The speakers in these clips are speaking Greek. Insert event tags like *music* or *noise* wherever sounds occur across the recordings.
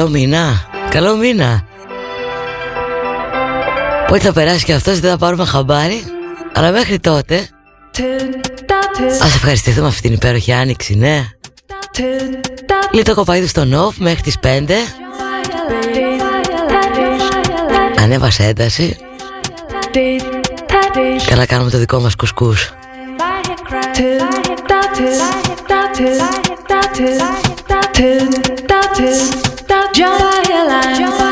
Καλό μήνα, καλό μήνα. Μόλι θα περάσει και αυτός, δεν θα πάρουμε χαμπάρι. Αλλά μέχρι τότε, Ας ευχαριστηθούμε αυτήν την υπέροχη άνοιξη, ναι. Λίτο κοπάδι στο Νόφ μέχρι τις 5. Ανέβασα ένταση. Καλά, κάνουμε το δικό μας κουσκούς. Jump a hill and jump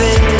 things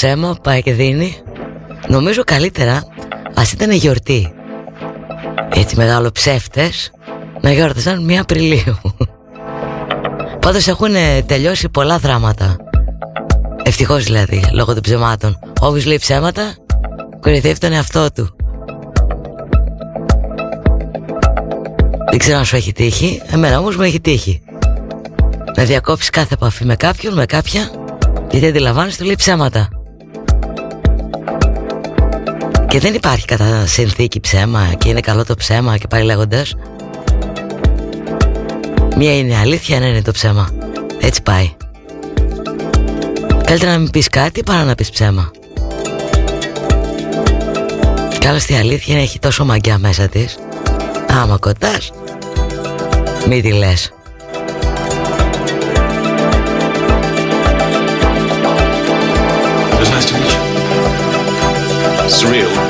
Ψέμα πάει και δίνει. Νομίζω καλύτερα ας ήταν γιορτή. Έτσι μεγάλο ψεύτες Να γιόρτασαν μία Απριλίου. Πάντως έχουν τελειώσει πολλά δράματα. Ευτυχώς δηλαδή λόγω των ψεμάτων Όποιος λέει ψέματα κορυδεύει τον εαυτό του. Δεν ξέρω αν σου έχει τύχει. Εμένα όμως μου έχει τύχει. Να διακόψεις κάθε επαφή με κάποιον, με κάποια γιατί αντιλαμβάνεσαι του λέει ψέματα Και δεν υπάρχει κατά συνθήκη ψέμα Και είναι καλό το ψέμα και πάει λέγοντας. Μία είναι αλήθεια, ένα είναι το ψέμα. Έτσι πάει. Καλύτερα να μην πεις κάτι παρά να πεις ψέμα. Κι άλλωστε η αλήθεια έχει τόσο μαγκιά μέσα της. Άμα κοτάς Μη τη λες surreal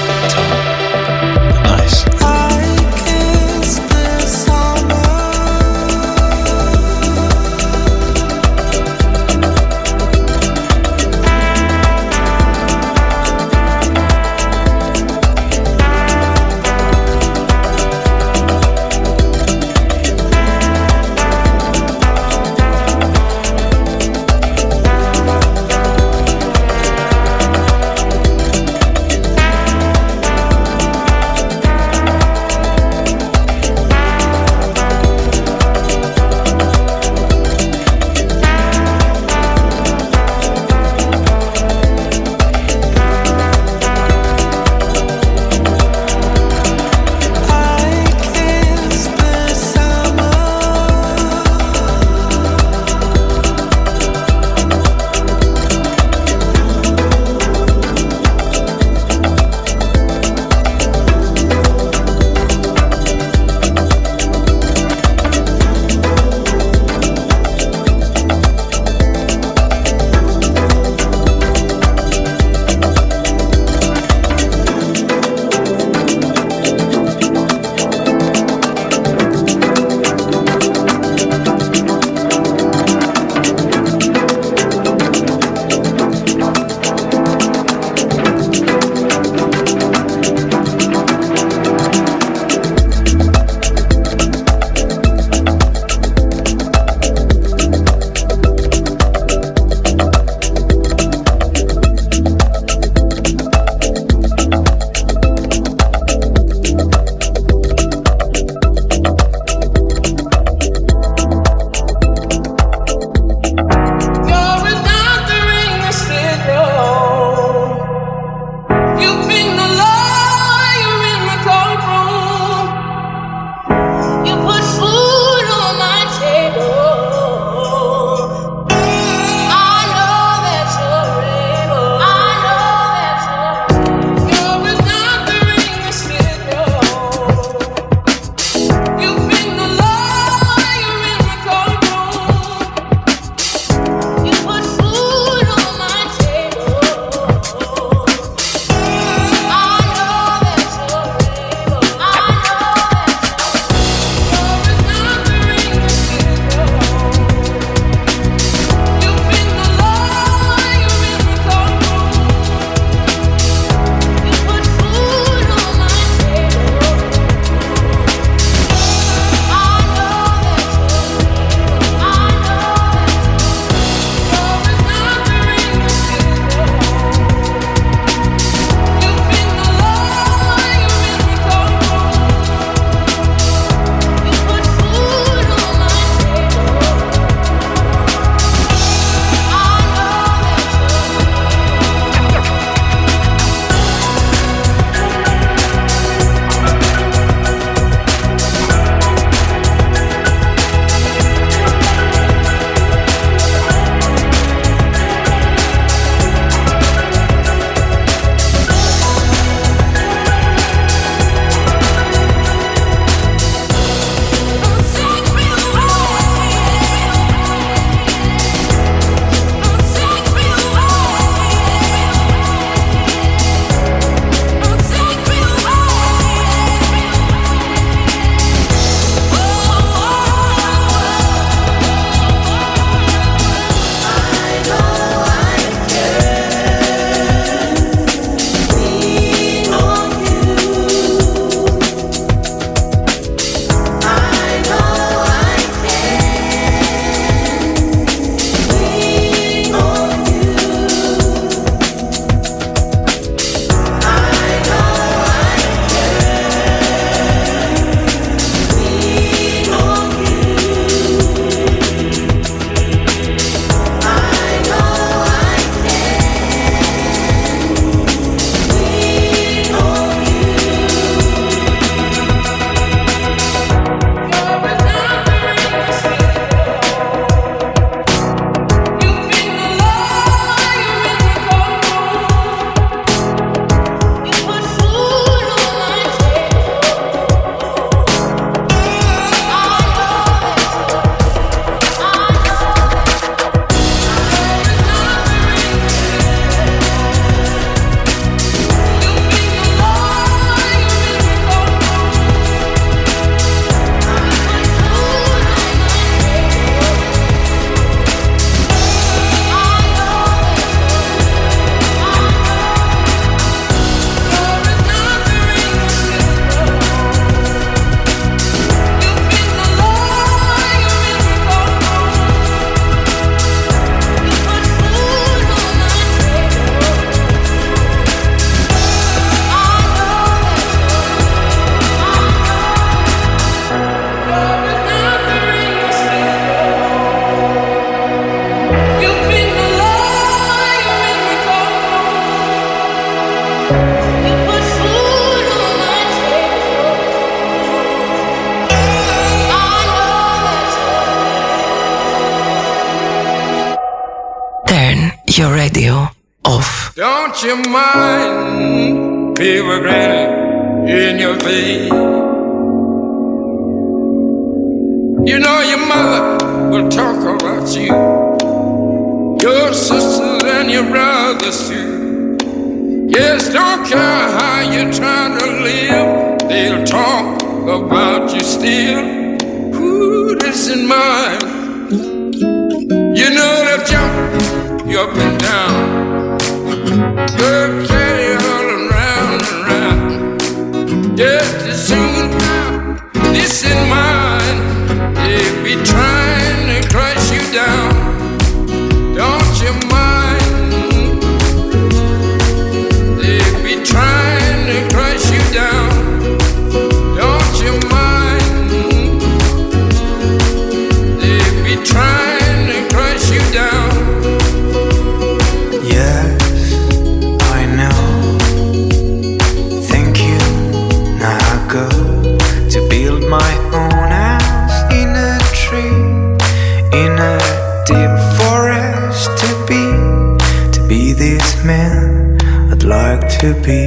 be this man I'd like to be.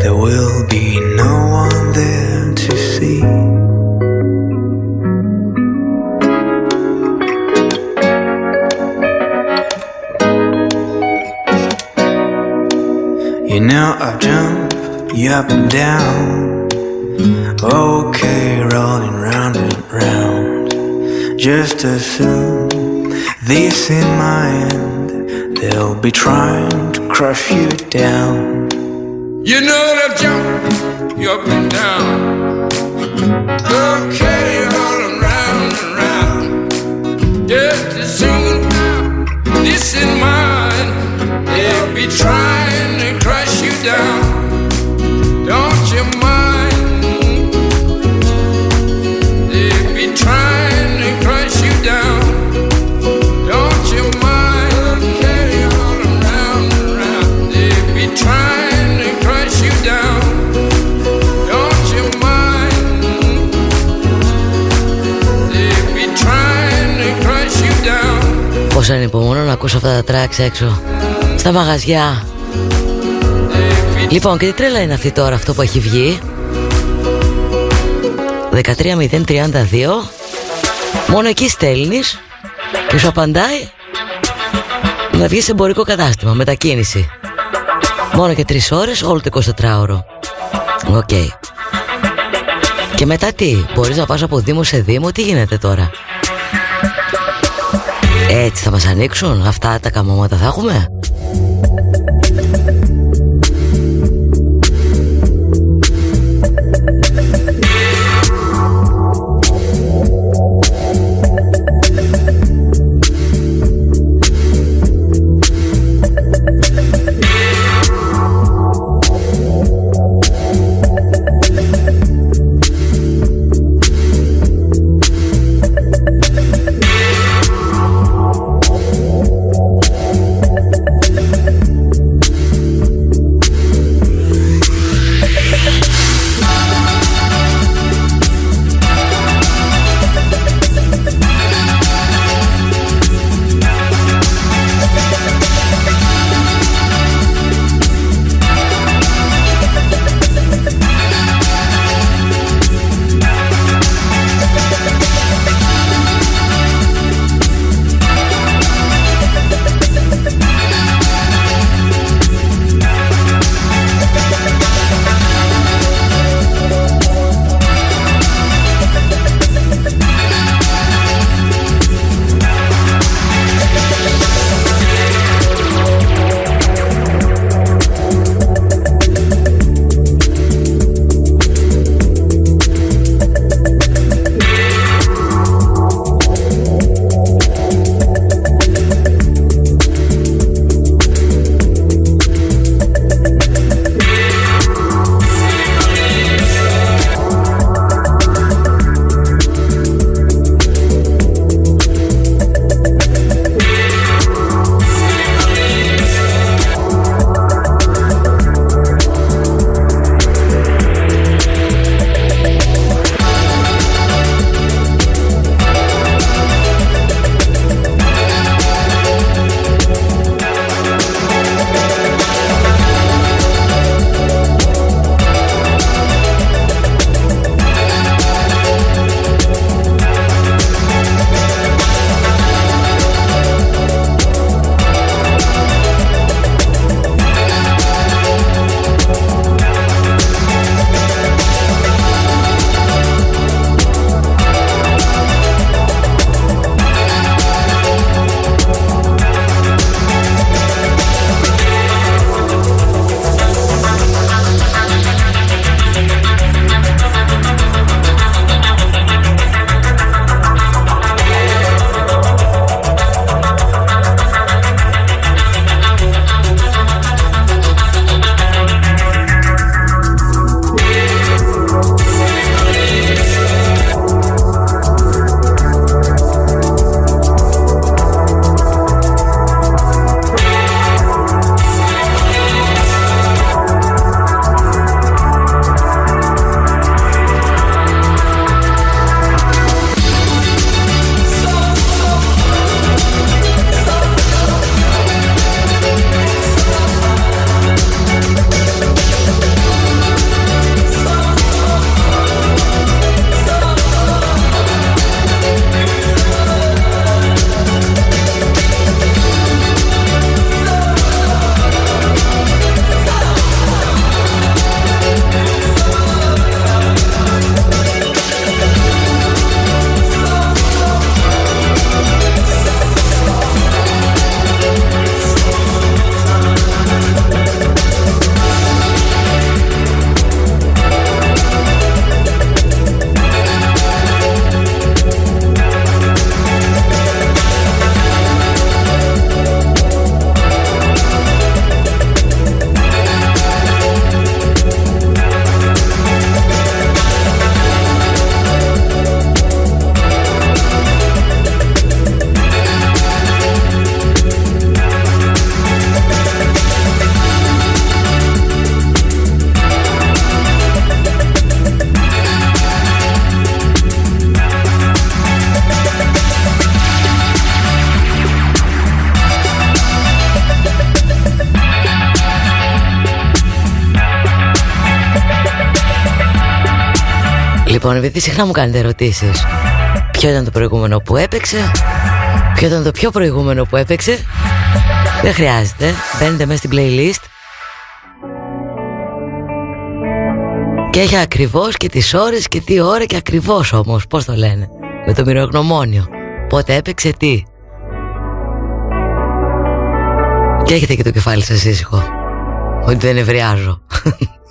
There will be no one there to see. You know I've jumped you up and down. Okay, rolling round and round. Just as soon this in mind, they'll be trying to crush you down. You know they'll jump you up and down. They'll you around and around. Just as soon this in mind, they'll be trying to crush you down. Down. Πώς ανυπομονώ να ακούσω αυτά τα tracks έξω Στα μαγαζιά. Λοιπόν και τι τρέλα είναι αυτή τώρα αυτό που έχει βγει; 13032 Μόνο εκεί στέλνεις Και σου απαντάει Να βγεις σε εμπορικό κατάστημα Μετακίνηση. Μόνο και τρεις ώρες όλο το 24ωρο Οκ. Και μετά τι Μπορείς να πας από δήμο σε δήμο Τι γίνεται τώρα; Έτσι θα μας ανοίξουν; Αυτά τα καμώματα θα έχουμε; Λοιπόν, επειδή συχνά μου κάνετε ερωτήσεις. Ποιο ήταν το προηγούμενο που έπαιξε; Ποιο ήταν το πιο προηγούμενο που έπαιξε; Δεν χρειάζεται. Μπαίνετε μέσα στην playlist. Και έχει ακριβώς και τις ώρες και τι ώρα και ακριβώς όμως Πώς το λένε Με το μυρογνωμόνιο Πότε έπαιξε τι. Και έχετε και το κεφάλι σας ήσυχο. Ότι δεν ευριάζω *laughs*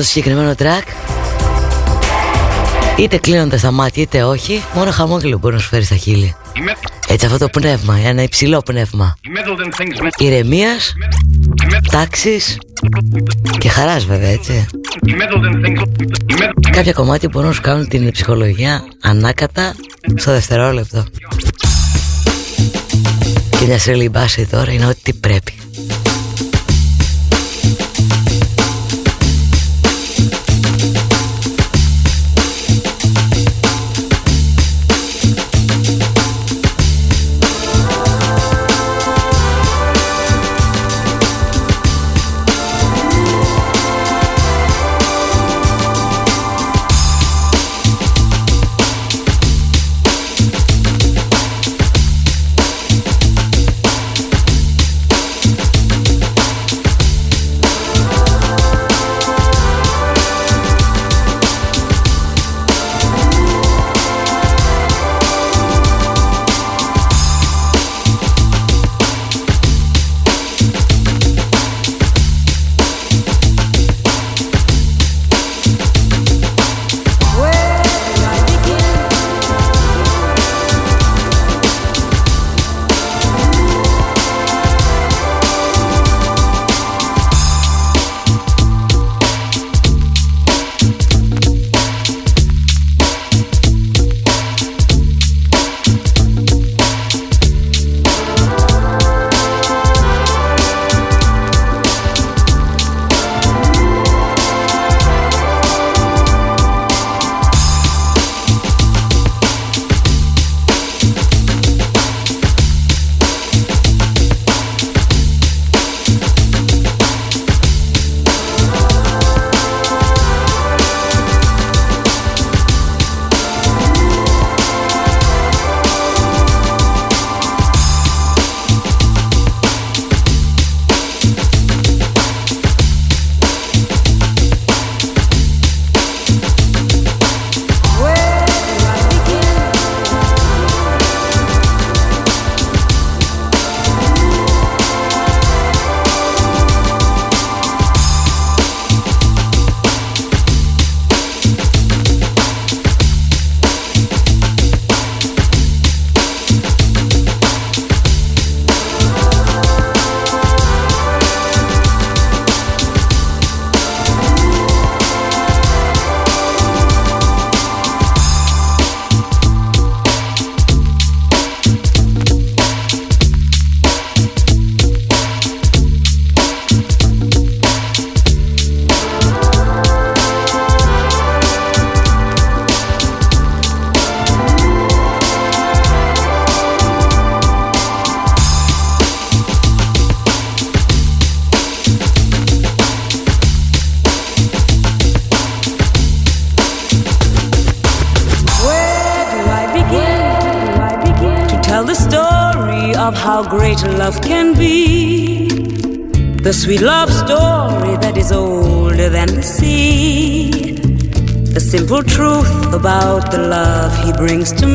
το συγκεκριμένο track. Είτε κλείνοντα τα μάτια είτε όχι Μόνο χαμόγελο μπορεί να σου φέρει στα χείλη. Έτσι αυτό το πνεύμα Ένα υψηλό πνεύμα. Ηρεμίας Τάξης Και χαράς βέβαια έτσι. Κάποια κομμάτια μπορούν να σου κάνουν την ψυχολογία Ανάκατα Στο δευτερόλεπτο. Και μια σρελή μπάση τώρα είναι ό,τι sweet love story that is older than the sea. The simple truth about the love he brings to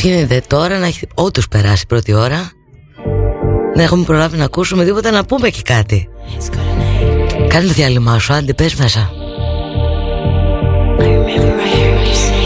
Πώς γίνεται τώρα να έχει όντως περάσει πρώτη ώρα Να έχουμε προλάβει να ακούσουμε τίποτα να πούμε και κάτι. Κάνε το διάλειμμα σου, άντε πες μέσα. This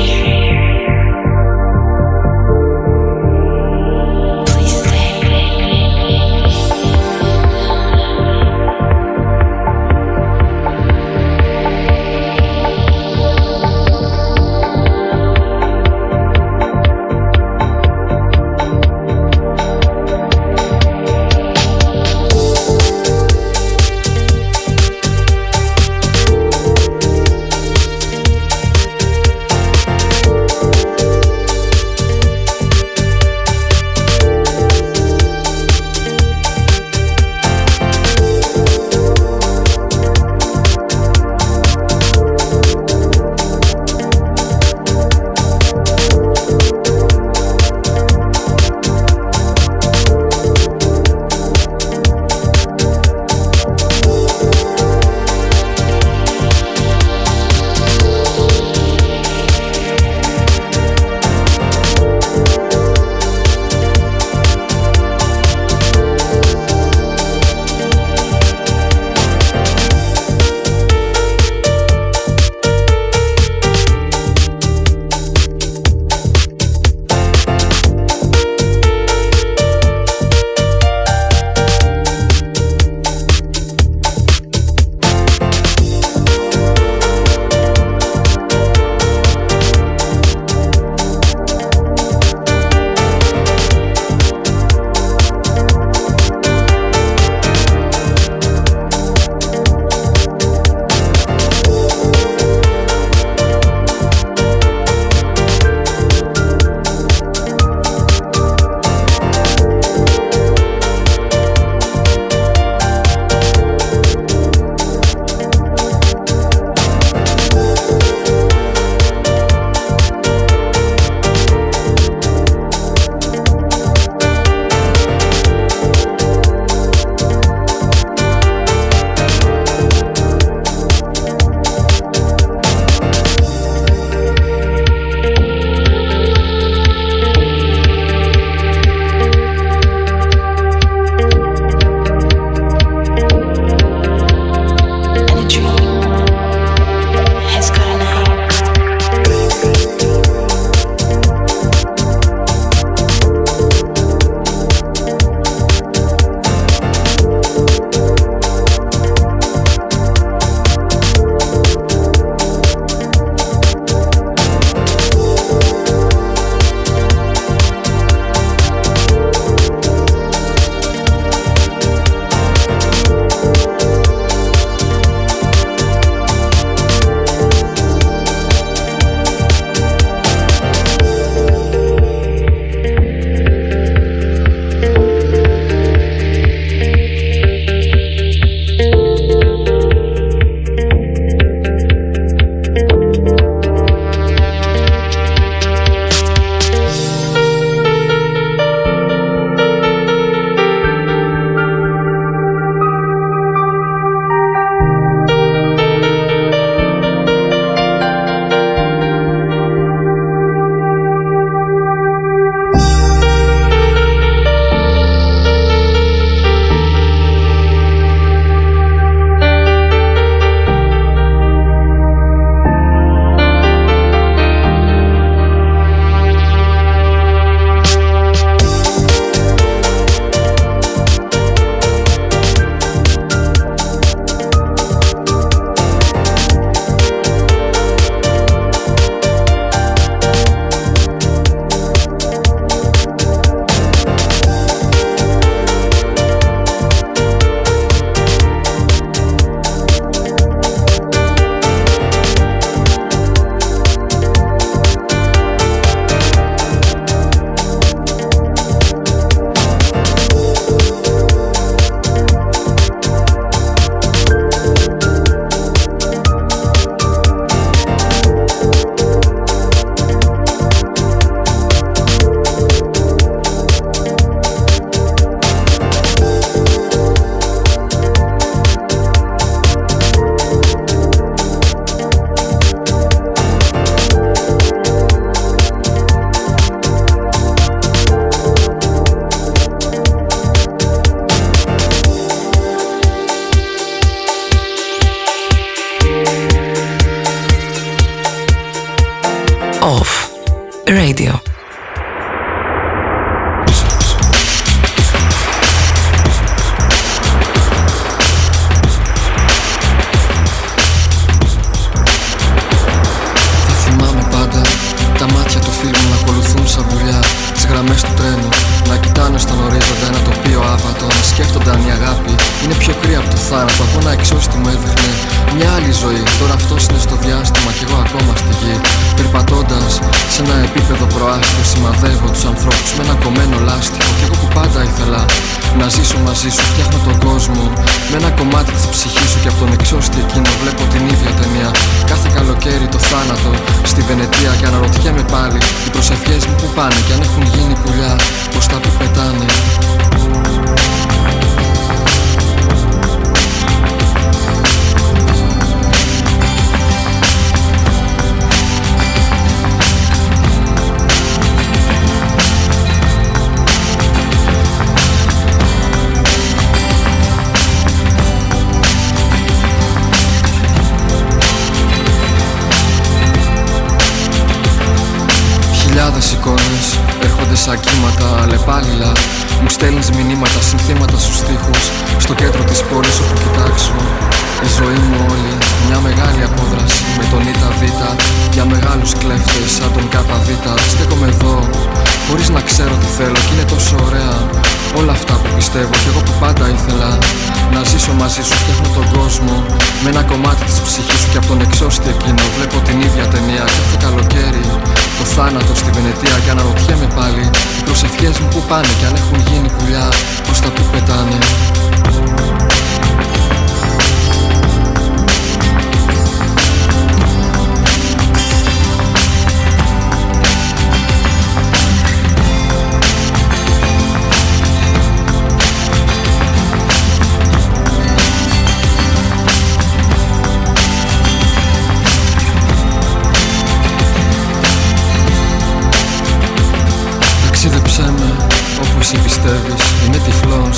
που εσύ πιστεύεις είμαι τυφλός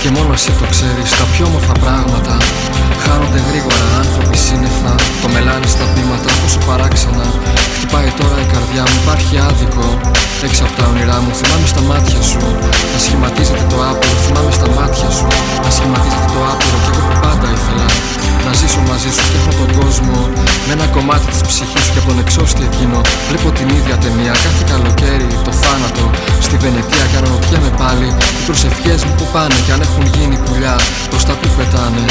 και μόνο εσύ το ξέρεις. Τα πιο όμορφα πράγματα χάνονται γρήγορα Άνθρωποι σύννεφα, το μελάνι στα τμήματα πόσο παράξενα. Χτυπάει τώρα η καρδιά μου, υπάρχει άδικο. Έξω από τα όνειρά μου, θυμάμαι στα μάτια σου. Να σχηματίζεται το άπειρο, θυμάμαι στα μάτια σου. Να σχηματίζεται το άπειρο και εγώ που πάντα ήθελα να ζήσω μαζί σου, φτιάχνω τον κόσμο. Με ένα κομμάτι της ψυχής και από τον εξώστη εκείνο. Βλέπω την ίδια ταινία κάθε καλοκαίρι Το θάνατο. Στη Βενετία Κανονοτιέμαι πάλι. Οι προσευχές μου που πάνε και αν έχουν γίνει πουλιά προς τα που πετάνε.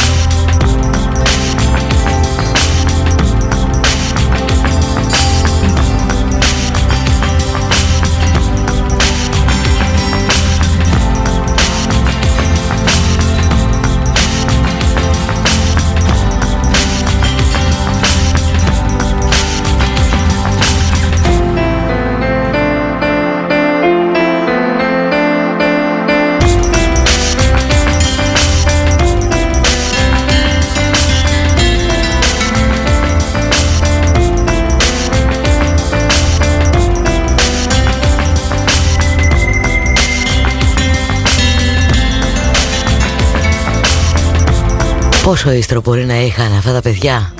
Πόσο ίστρο μπορεί να είχαν αυτά τα παιδιά;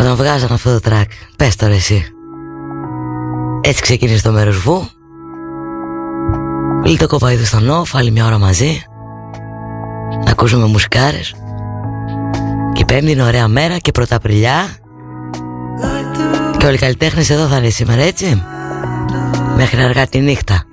Όταν βγάζαν αυτό το track Πες τώρα εσύ. Έτσι ξεκίνησε το μέρος βου. Λίγο κοπαίδου στον νοφ Άλλη μια ώρα μαζί. Να ακούσουμε μουσικάρες. Και πέμπτη ωραία μέρα Και πρωταπριλιά Και όλοι οι καλλιτέχνες εδώ θα είναι σήμερα έτσι. Μέχρι αργά τη νύχτα.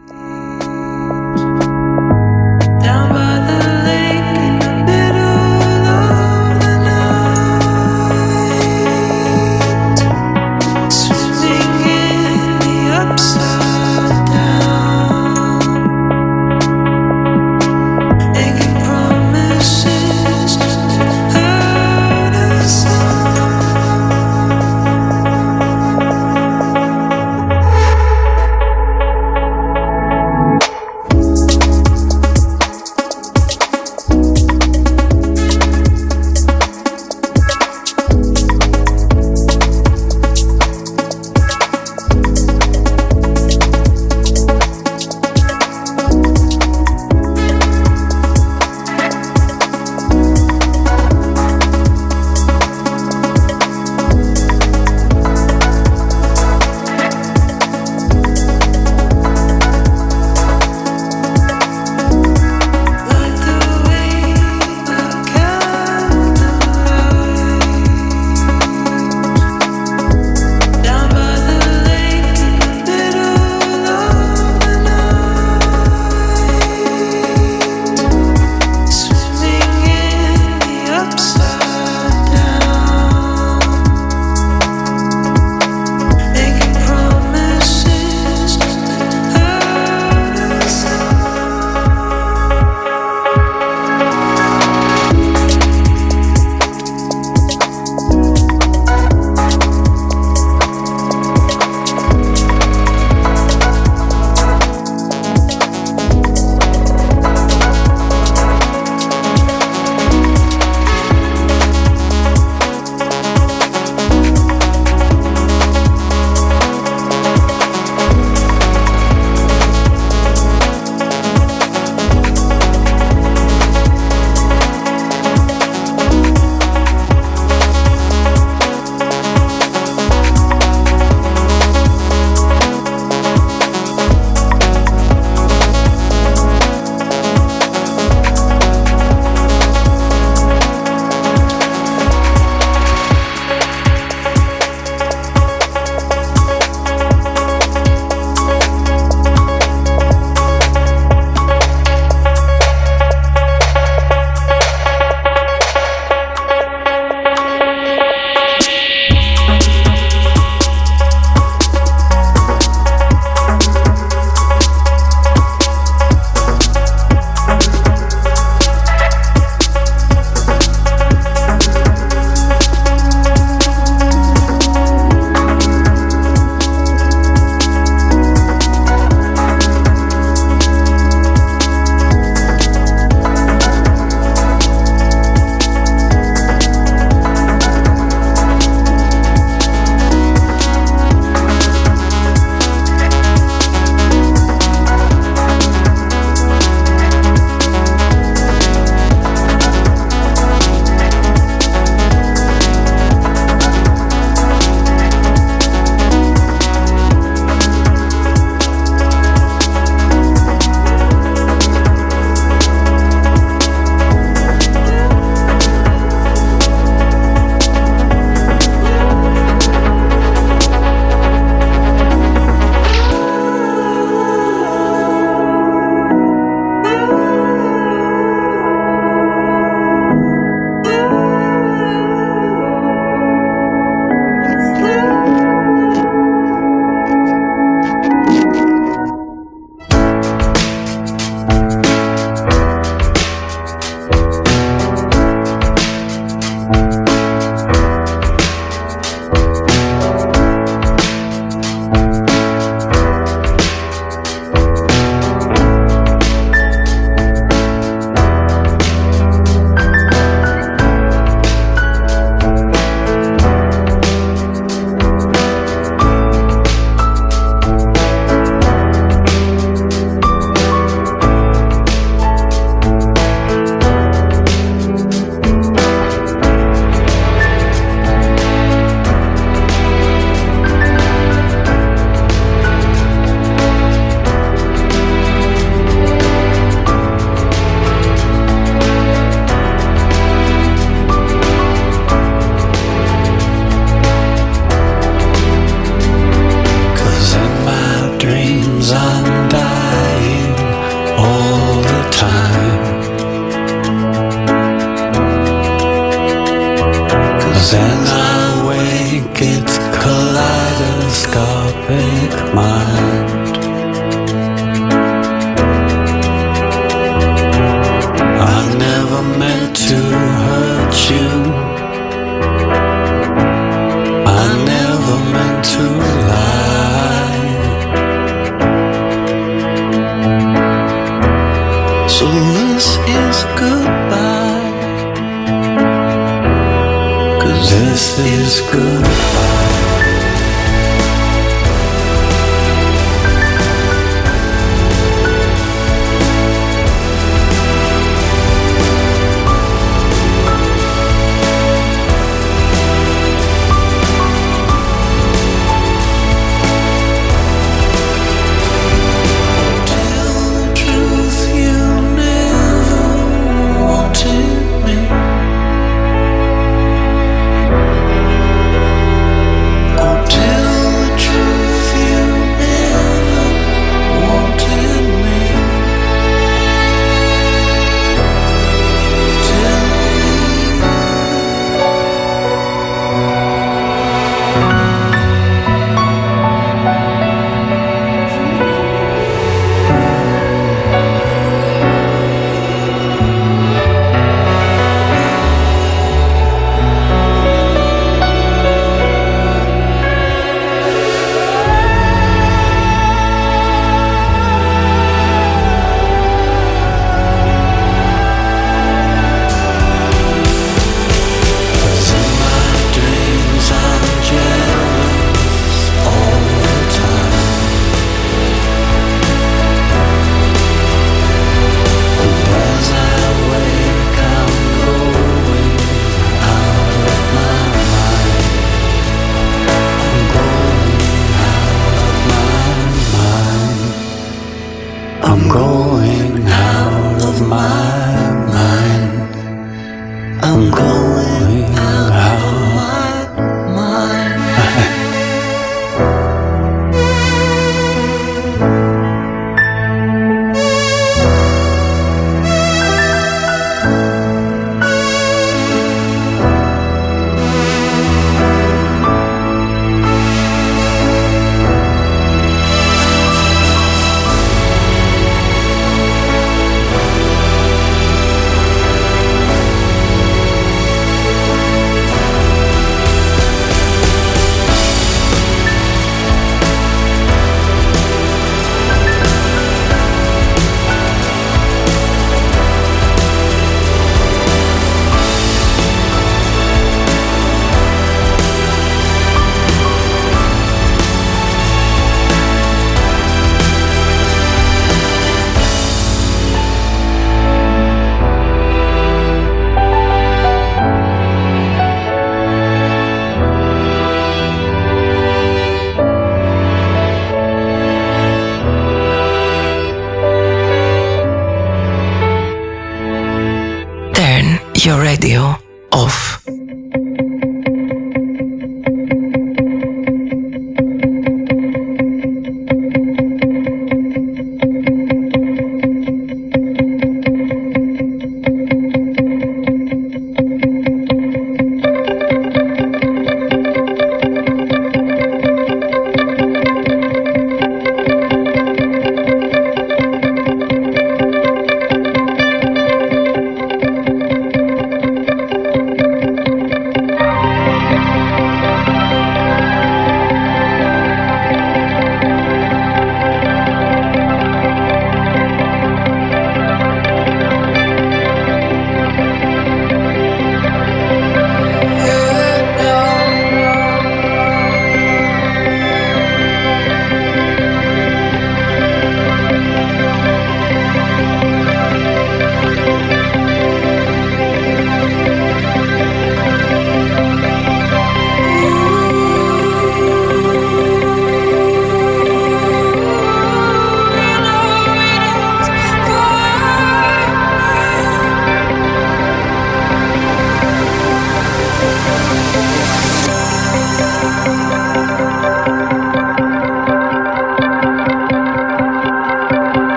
This is goodbye.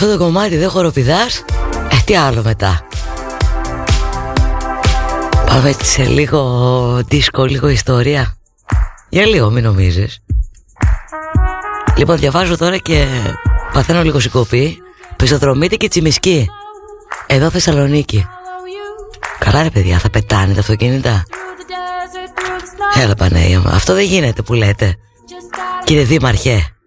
Αυτό το κομμάτι δεν χοροπηδάς. Ε τι άλλο μετά. Πάμε σε λίγο δίσκο, λίγο ιστορία. Για λίγο μην νομίζεις. Λοιπόν διαβάζω τώρα και παθαίνω λίγο συγκοπή Πεζοδρομίτη και Τσιμισκή. Εδώ Θεσσαλονίκη. Καλά ρε παιδιά θα πετάνε τα αυτοκίνητα. Έλα Πανέια Αυτό δεν γίνεται που λέτε. Κύριε Δήμαρχε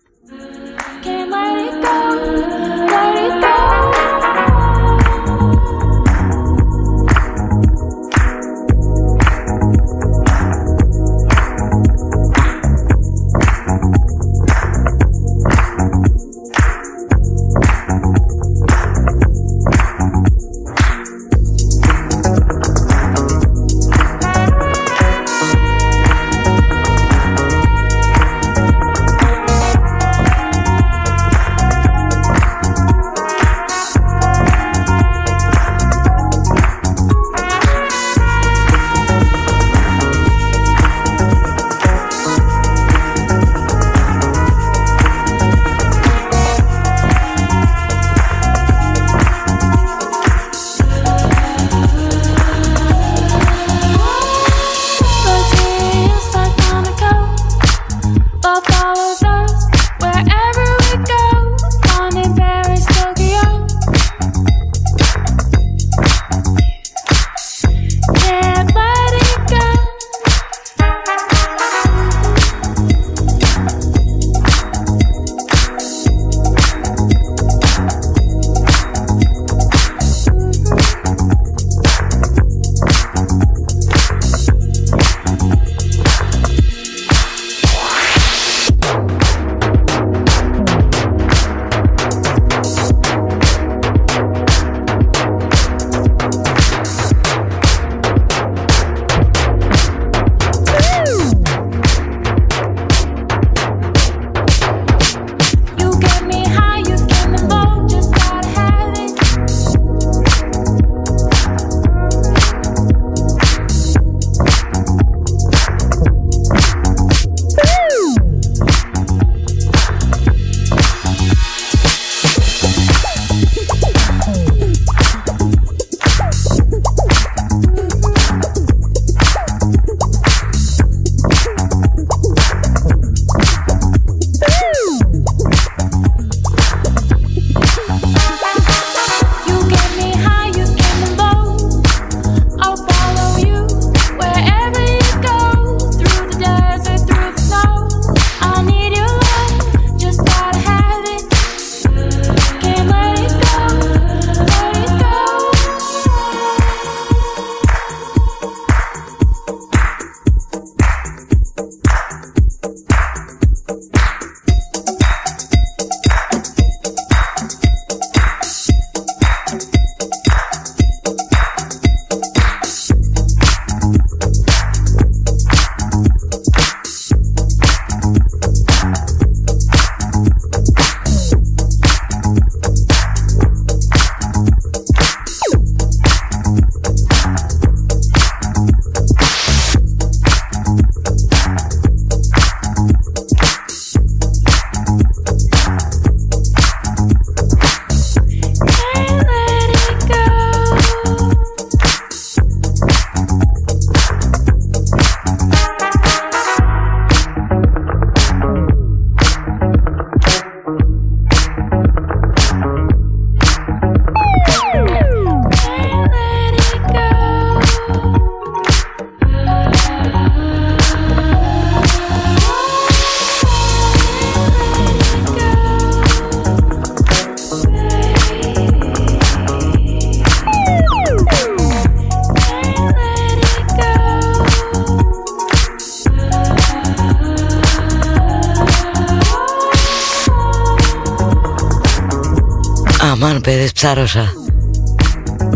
ψάρωσα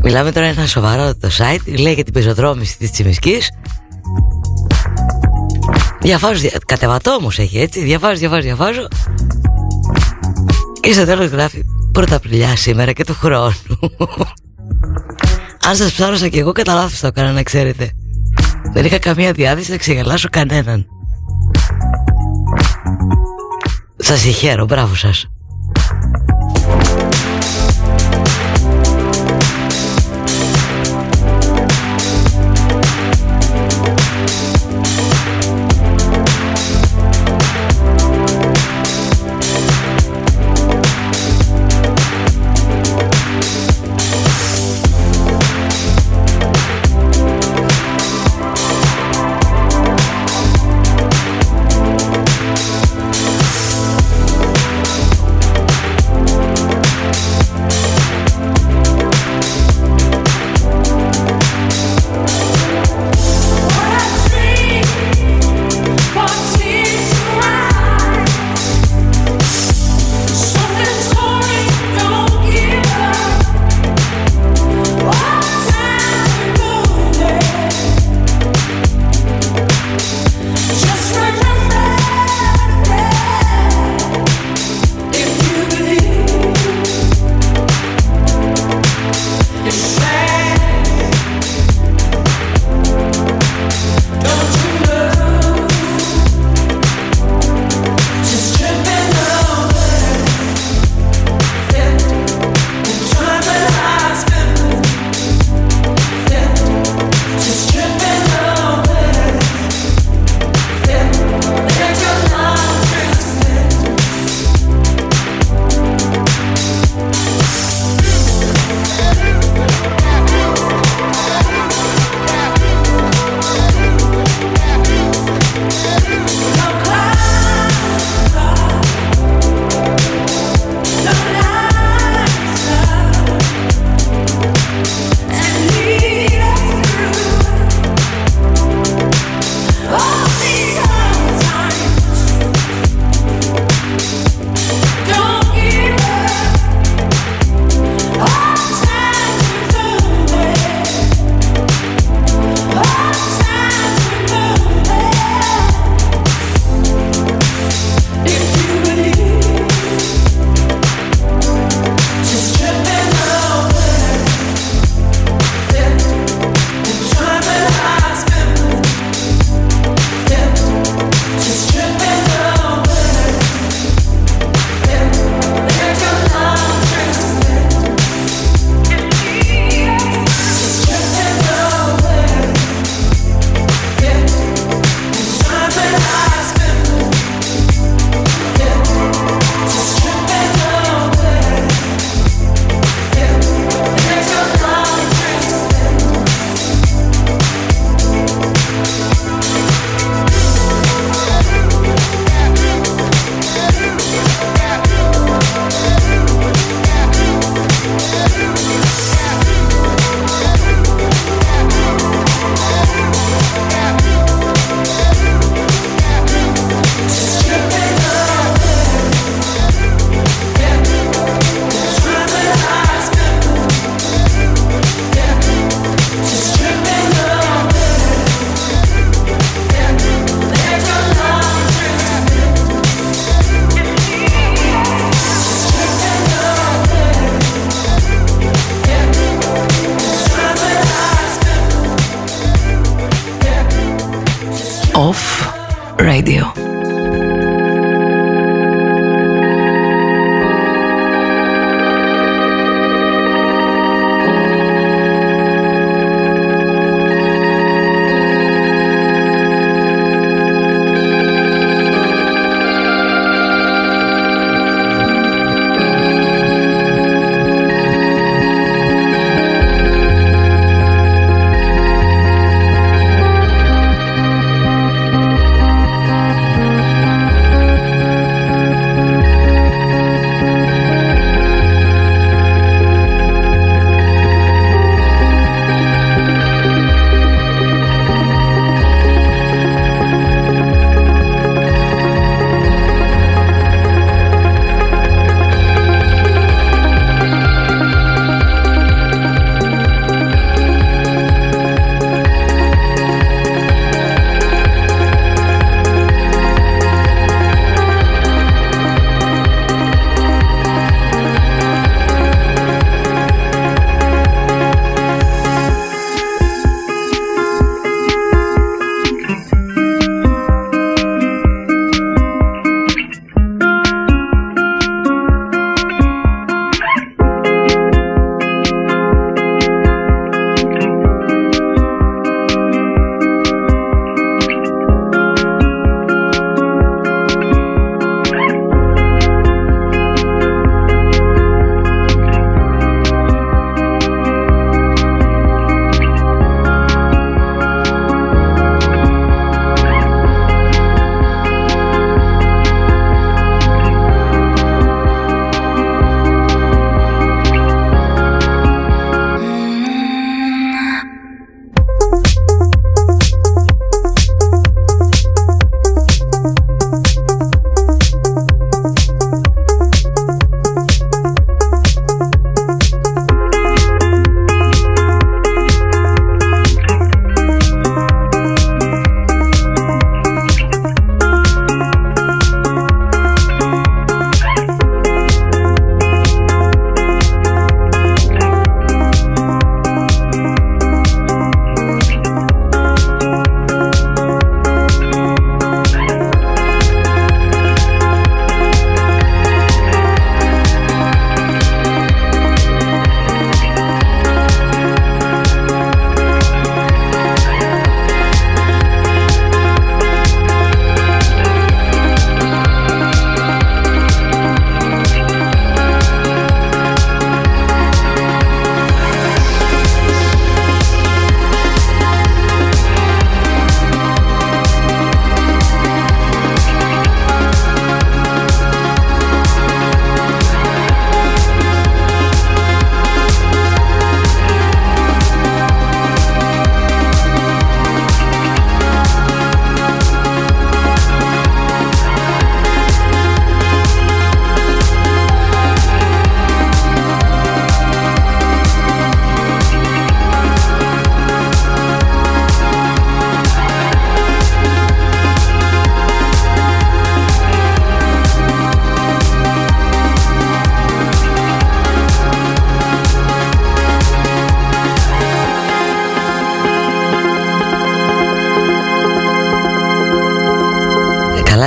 Μιλάμε τώρα ένα σοβαρό το site Λέει για την πεζοδρόμηση της Τσιμισκής. Διαβάζω, κατεβατό όμως έχει έτσι Διαβάζω, διαβάζω, διαβάζω. Και στο τέλος γράφει Πρώτα Απριλιά σήμερα και του χρόνου. Αν σας ψάρωσα και εγώ κατά λάθος το έκανα να ξέρετε. Δεν είχα καμία διάθεση να ξεγελάσω κανέναν. Σας συγχαίρω, μπράβο σας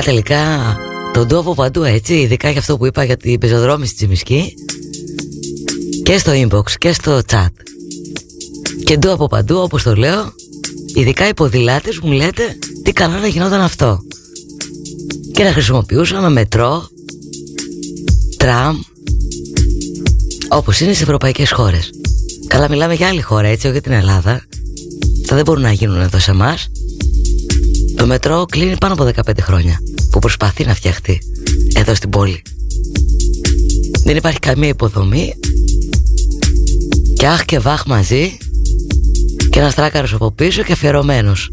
τελικά τον τόπο παντού έτσι Ειδικά για αυτό που είπα για την πεζοδρόμηση της Τζιμισκή Και στο inbox και στο chat. Και ντου από παντού όπως το λέω Ειδικά οι ποδηλάτες μου λέτε Τι καλά να γινόταν αυτό. Και να χρησιμοποιούσαμε μετρό Τραμ Όπως είναι σε ευρωπαϊκές χώρες. Καλά μιλάμε για άλλη χώρα έτσι όχι για την Ελλάδα. Θα δεν μπορούν να γίνουν εδώ σε εμάς. Το μετρό κλείνει πάνω από 15 χρόνια Που προσπαθεί να φτιαχτεί Εδώ στην πόλη. Δεν υπάρχει καμία υποδομή. Και αχ και βάχ μαζί. Και ένας τράκαρος από πίσω και αφιερωμένος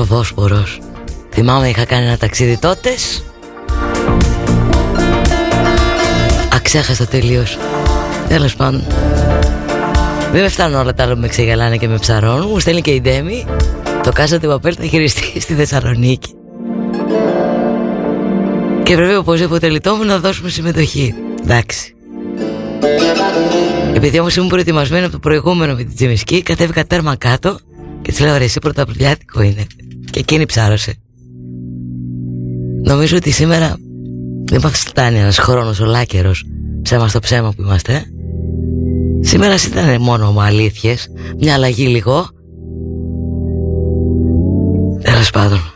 ο Βόσπορος. Θυμάμαι είχα κάνει ένα ταξίδι τότες. Αξέχασα τελείως. Τέλος πάντων. Δεν με φτάνουν όλα τα άλλα που με ξεγελάνε και με ψαρώνουν. Μου στέλνει και η Ντέμι. Το Κάσα την Παπέλ θα χειριστεί *laughs* στη Θεσσαλονίκη. Και πρέπει οπωσδήποτε λιτόμουν να δώσουμε συμμετοχή. Εντάξει. Επειδή όμως ήμουν προετοιμασμένο από το προηγούμενο με την Τζιμισκή Κατέβηκα τέρμα κάτω Και της λέω ρε εσύ πρωταπριλιάτικο είναι και εκείνη ψάρωσε. Νομίζω ότι σήμερα δεν μας φτάνει ένας χρόνος ολάκερος ψέμα στο ψέμα που είμαστε. Σήμερα ήταν μόνο με αλήθειες, μια αλλαγή λίγο. Τέλος πάντων.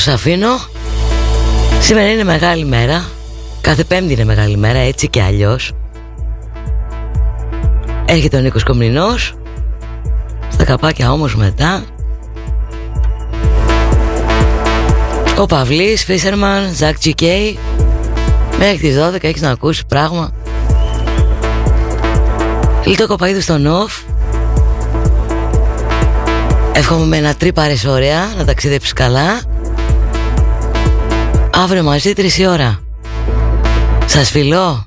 Σας αφήνω. Σήμερα είναι μεγάλη μέρα. Κάθε πέμπτη είναι μεγάλη μέρα έτσι και αλλιώς. Έρχεται ο Νίκος Κομνηνός. Στα καπάκια όμως μετά. Ο Παυλής, Φίσερμαν, Ζακ Τζικέι Μέχρι τις 12 έχεις να ακούσεις πράγμα. Λίτο κοπαίδου στον off Εύχομαι με ένα τρίπαρες ωραία Να ταξιδέψεις καλά Αύριο μαζί τρεις η ώρα. Σας φιλώ